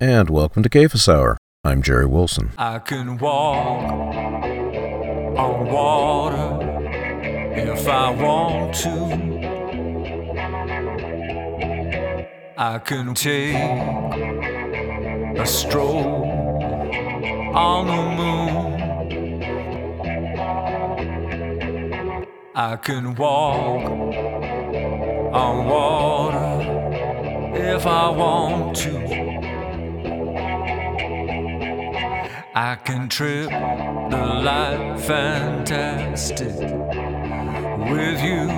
and welcome to Cephas Hour. I'm Jerry Wilson. I can walk on water if I want to. I can take a stroll on the moon. I can walk on water if I want to. I can trip the light fantastic with you.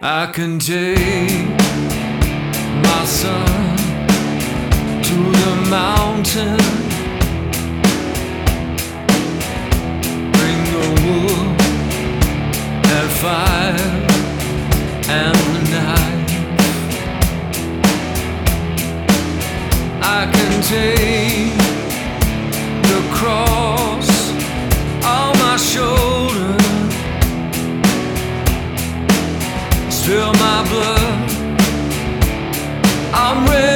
I can take my son to the mountain, bring the wood and fire and the night. I can take the cross on my shoulder, spill my blood. I'm ready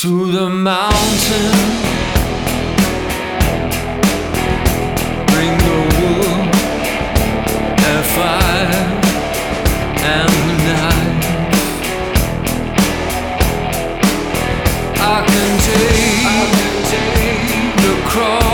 to the mountain. Bring the wood fire and the night. I can take, the cross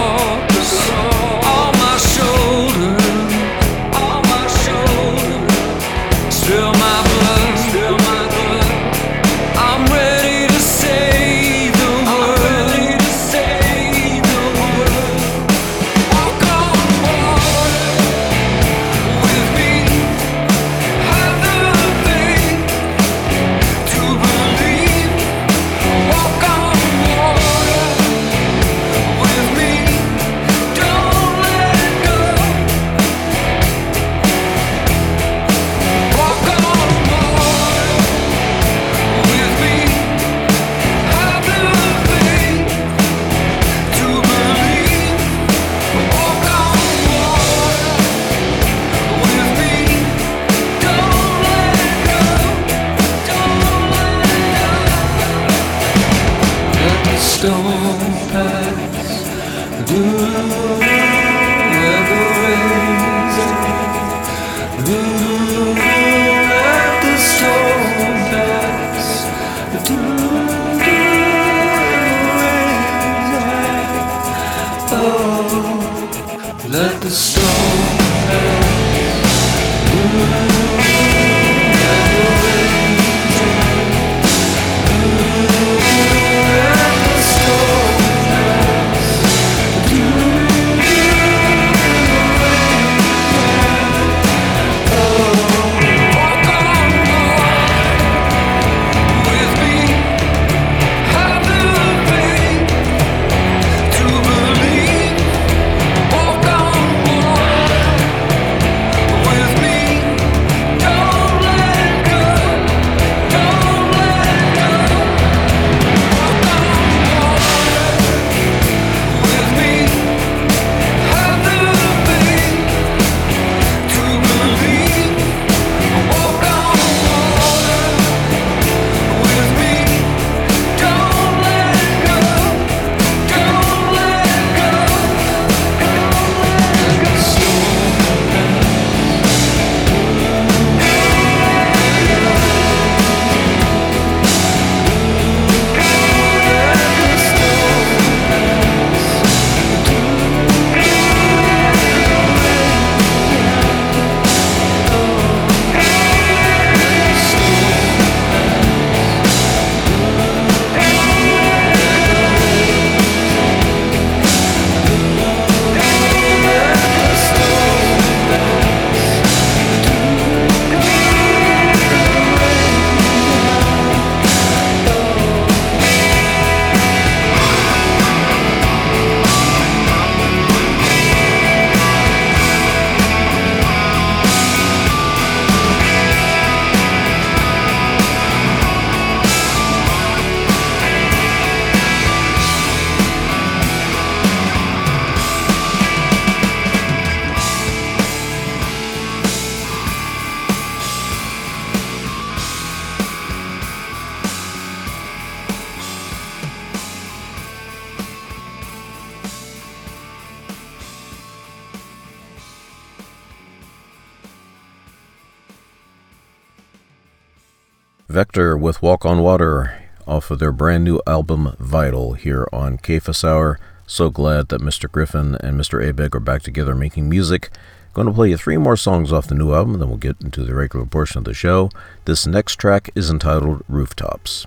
Walk on Water off of their brand new album Vital here on Cephas Hour. So glad that Mr. Griffith and Mr. Abegg are back together making music. Going to play you three more songs off the new album, then we'll get into the regular portion of the show. This next track is entitled Rooftops.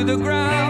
to the ground.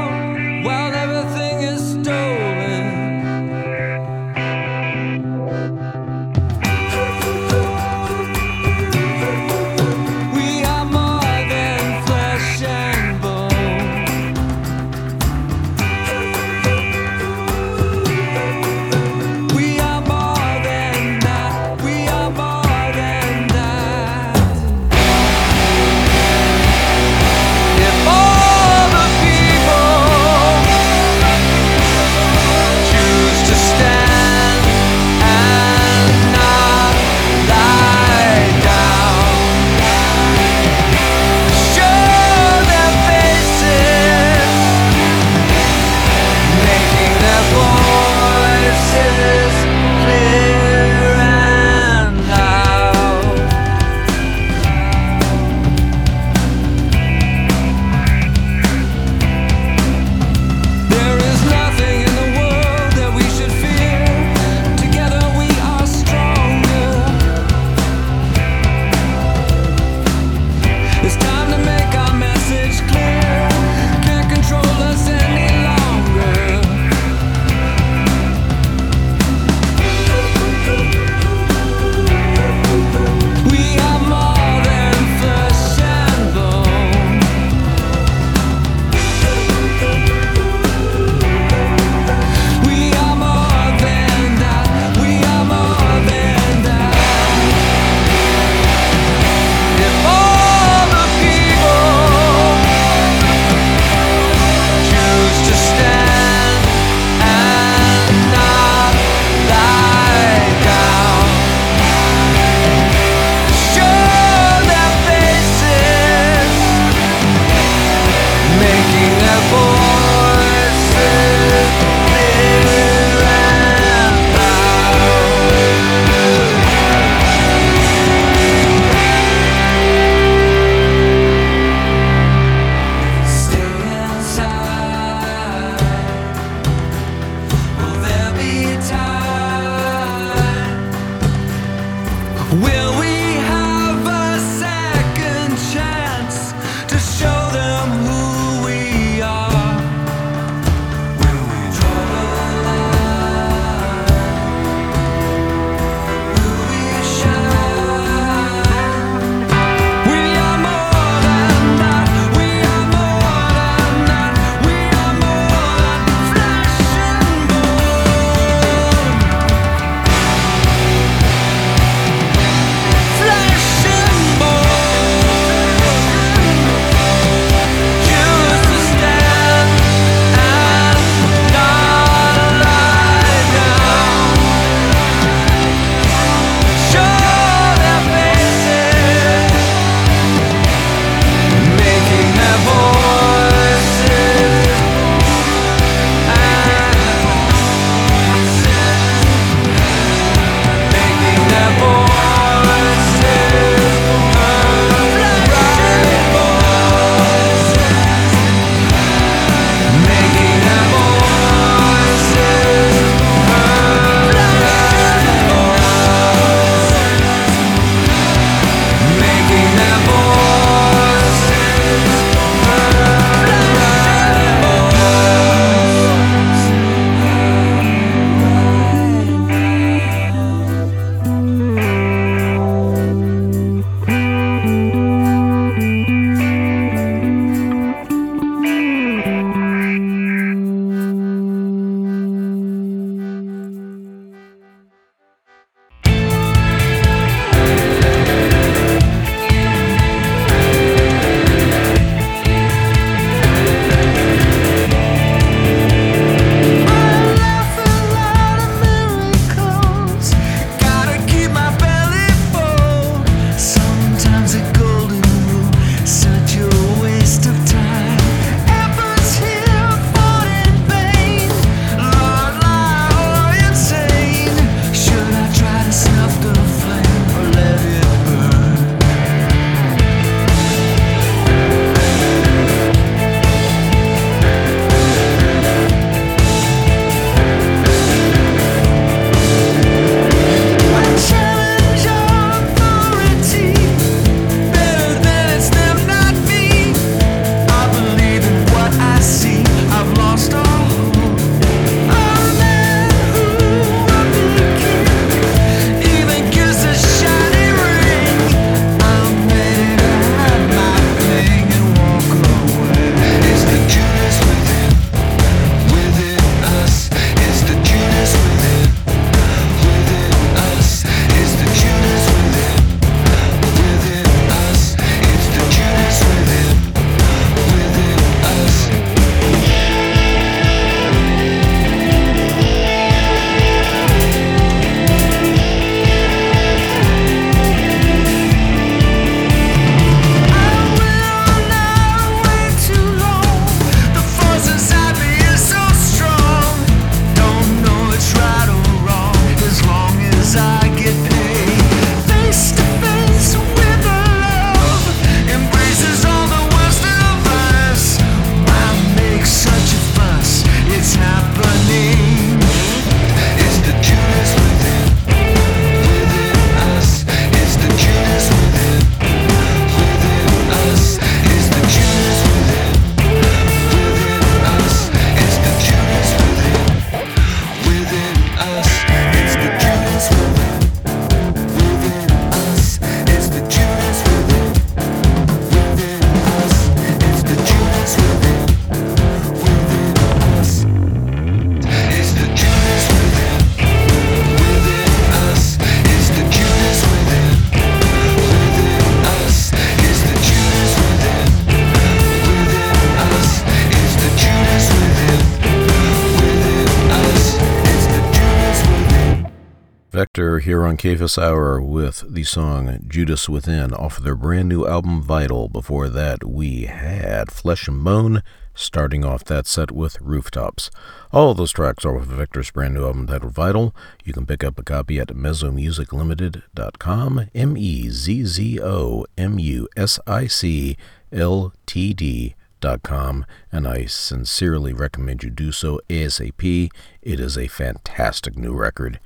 Here Hour with the song Judas Within off of their brand new album Vital. Before that, we had Flesh and Bone, starting off that set with Rooftops. All those tracks are off of Vector's brand new album titled Vital. You can pick up a copy at mezzomusiclimited.com, M E Z Z O M U S I C L T D. Com, and I sincerely recommend you do so ASAP. It is a fantastic new record.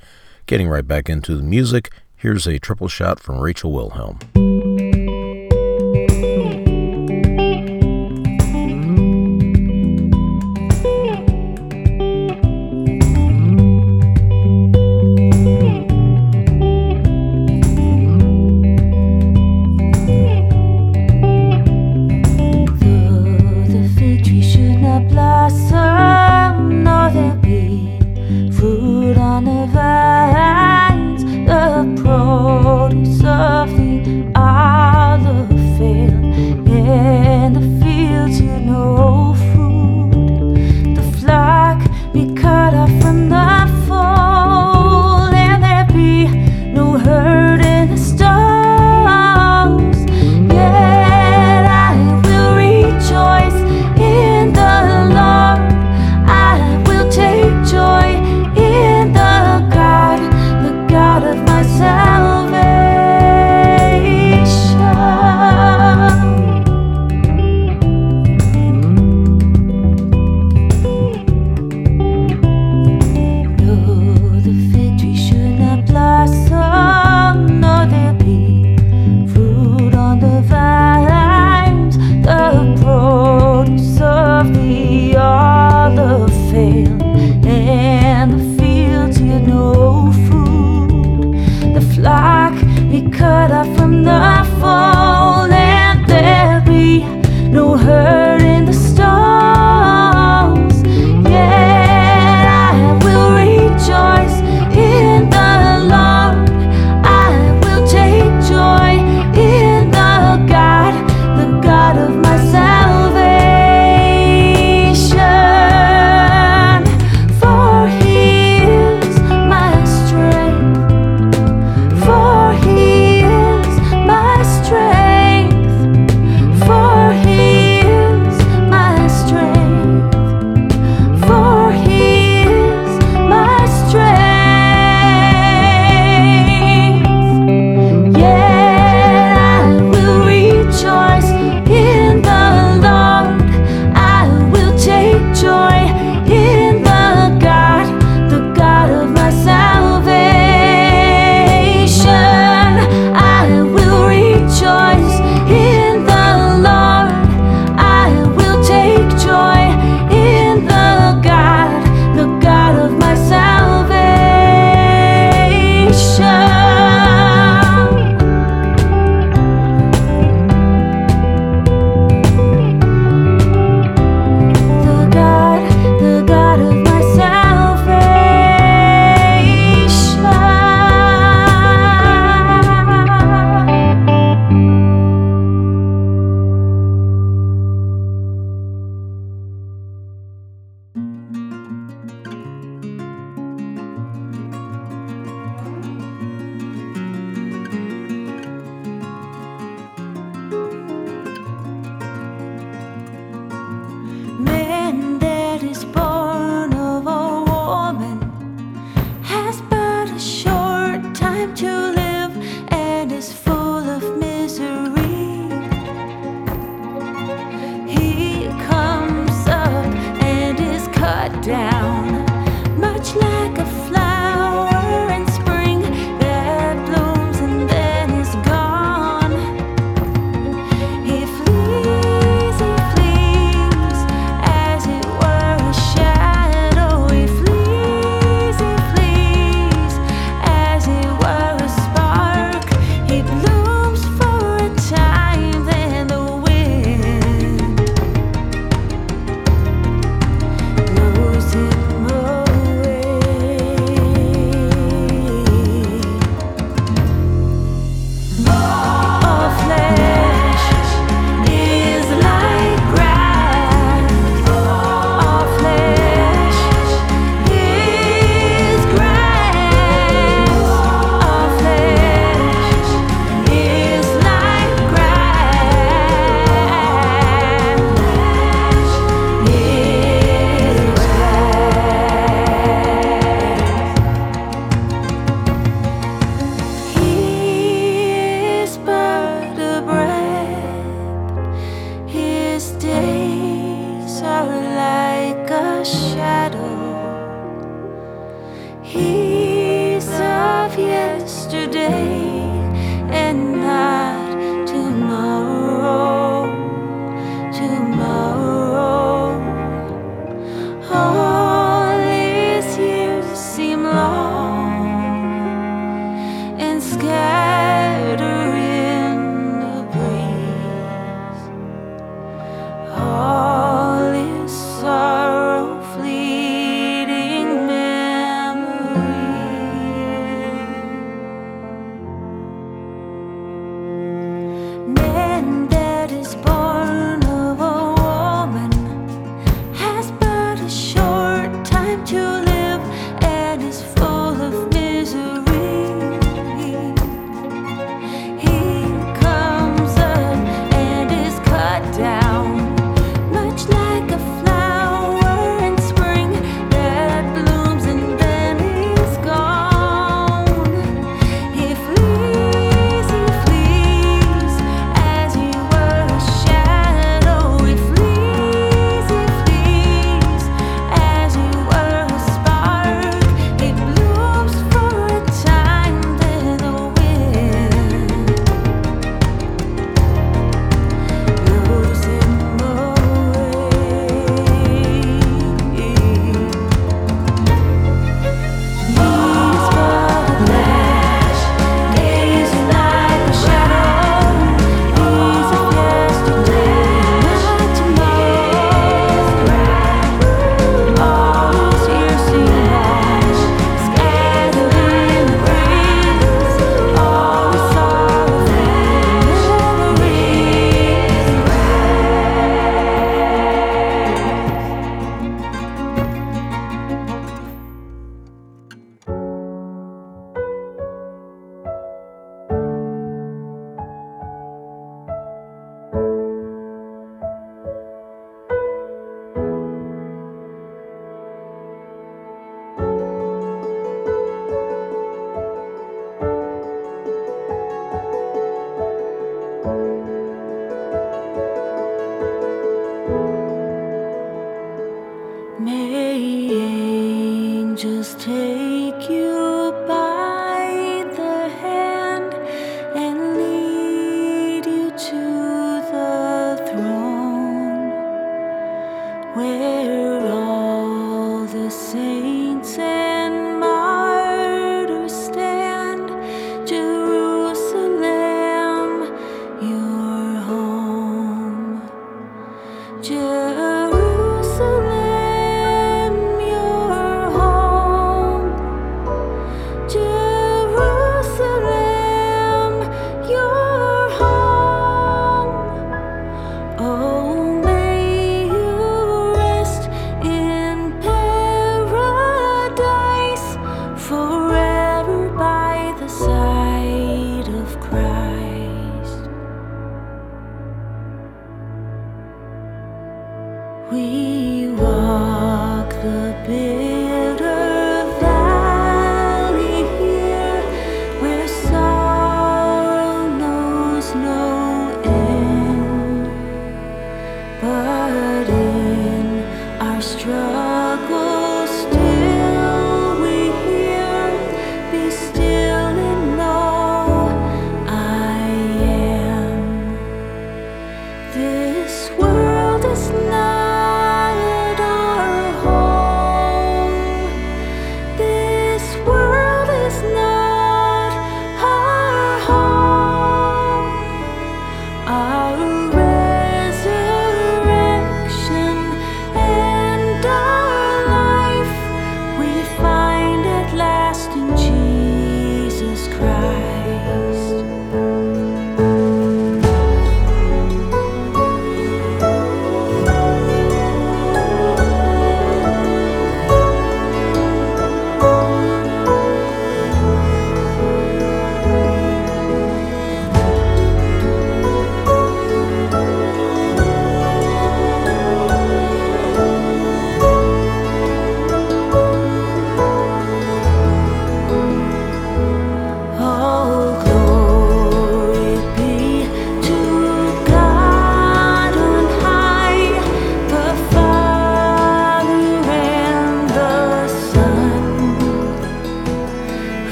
Getting right back into the music, Here's a triple shot from Rachel Wilhelm.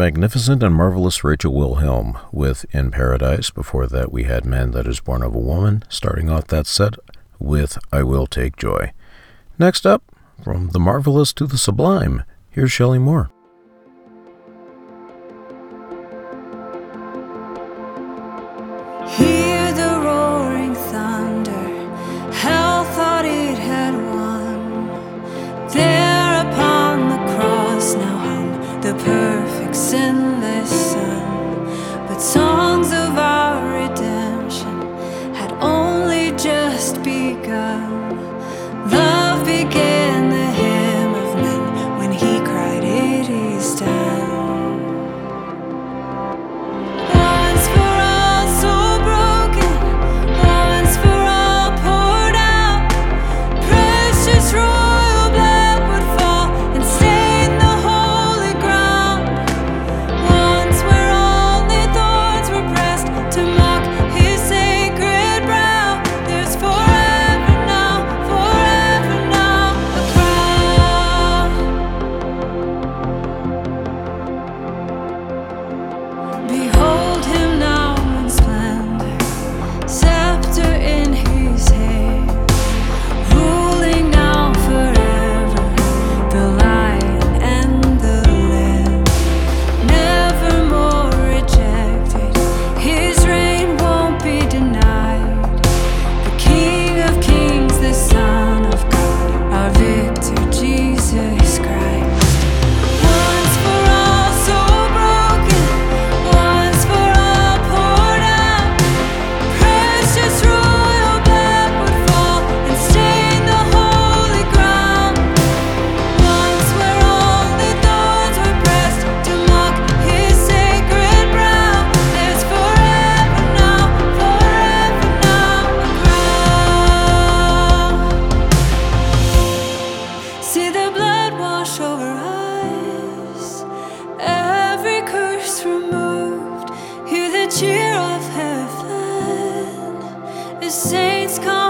magnificent and marvelous Rachel Wilhelm with In Paradise. Before that, we had Man That Is Born of a Woman, starting off that set with I Will Take Joy. Next up, from the marvelous to the sublime, here's Shelley Moore. cheer of heaven. The saints come.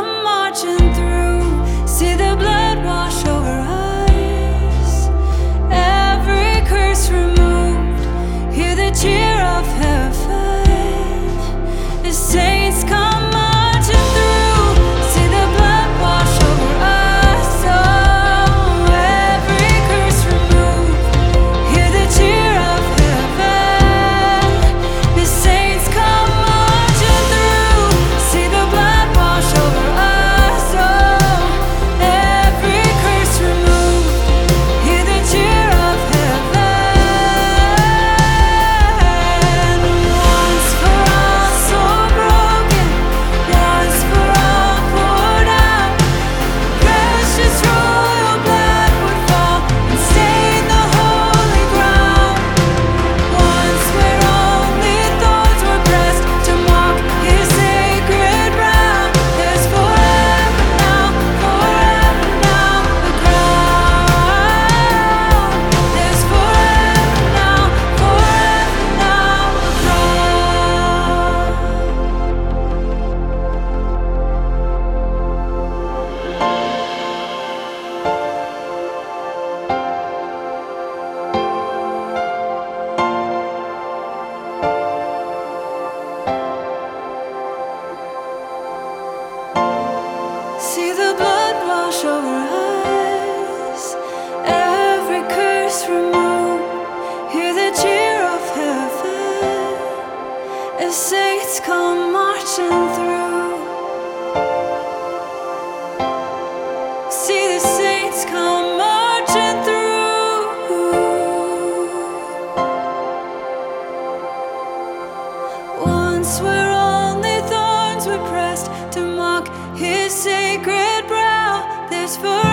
for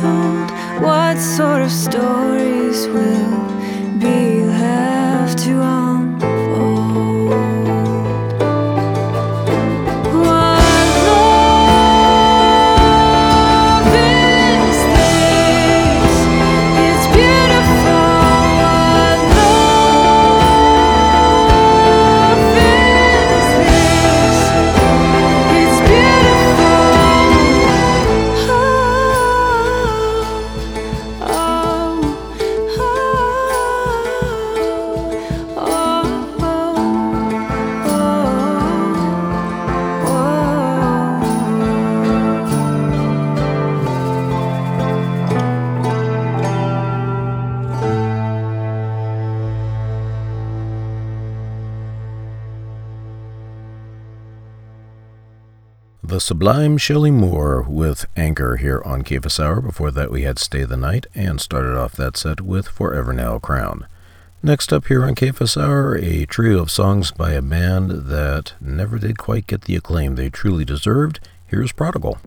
told, what sort of stories will be sublime Shelley Moore with Anchor here on Cephas Hour. Before that, we had Stay the Night and started off that set with Forever Now Crown. Next up here on Cephas Hour, a trio of songs by a band that never did quite get the acclaim they truly deserved. Here's Prodigal.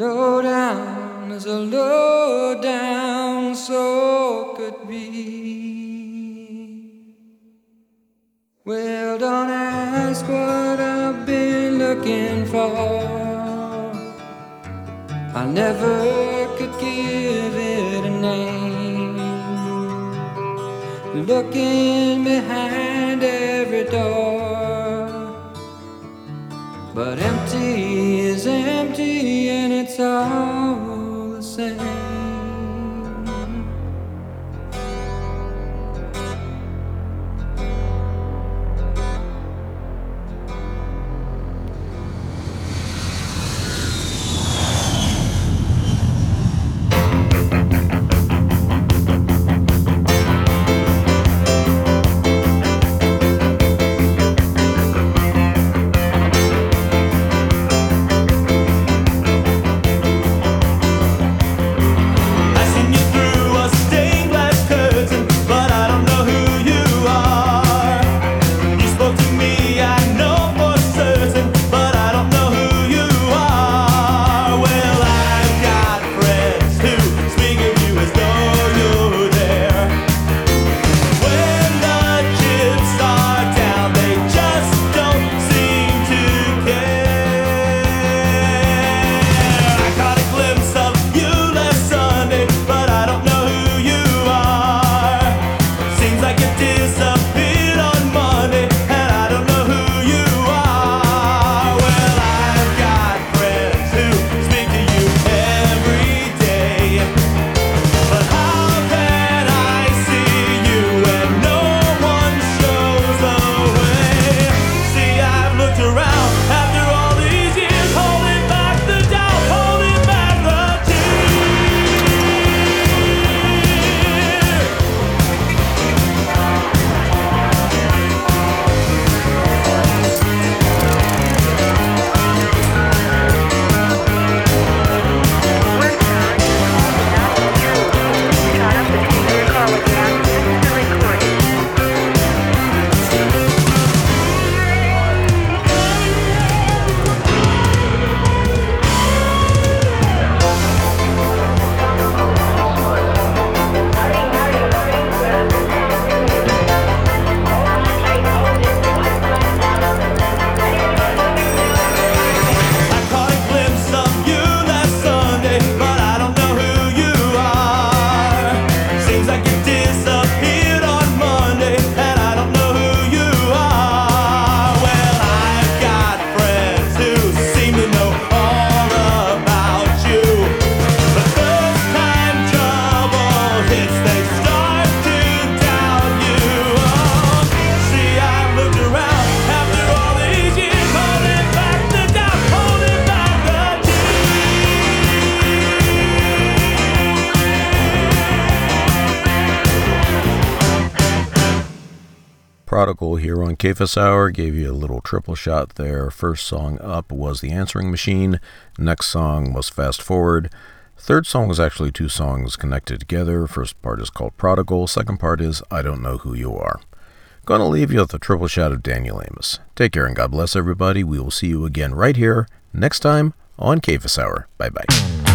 Low down as a low down soul could be. Well, don't ask what I've been looking for. I never could give it a name. Looking behind every door. But empty Cephas Hour. Gave you a little triple shot there. First song up was The Answering Machine. Next song was Fast Forward. Third song is actually two songs connected together. First part is called Prodigal. Second part is I Don't Know Who You Are. Gonna leave you with a triple shot of Daniel Amos. Take care and God bless everybody. We will see you again right here next time on Cephas Hour. Bye bye.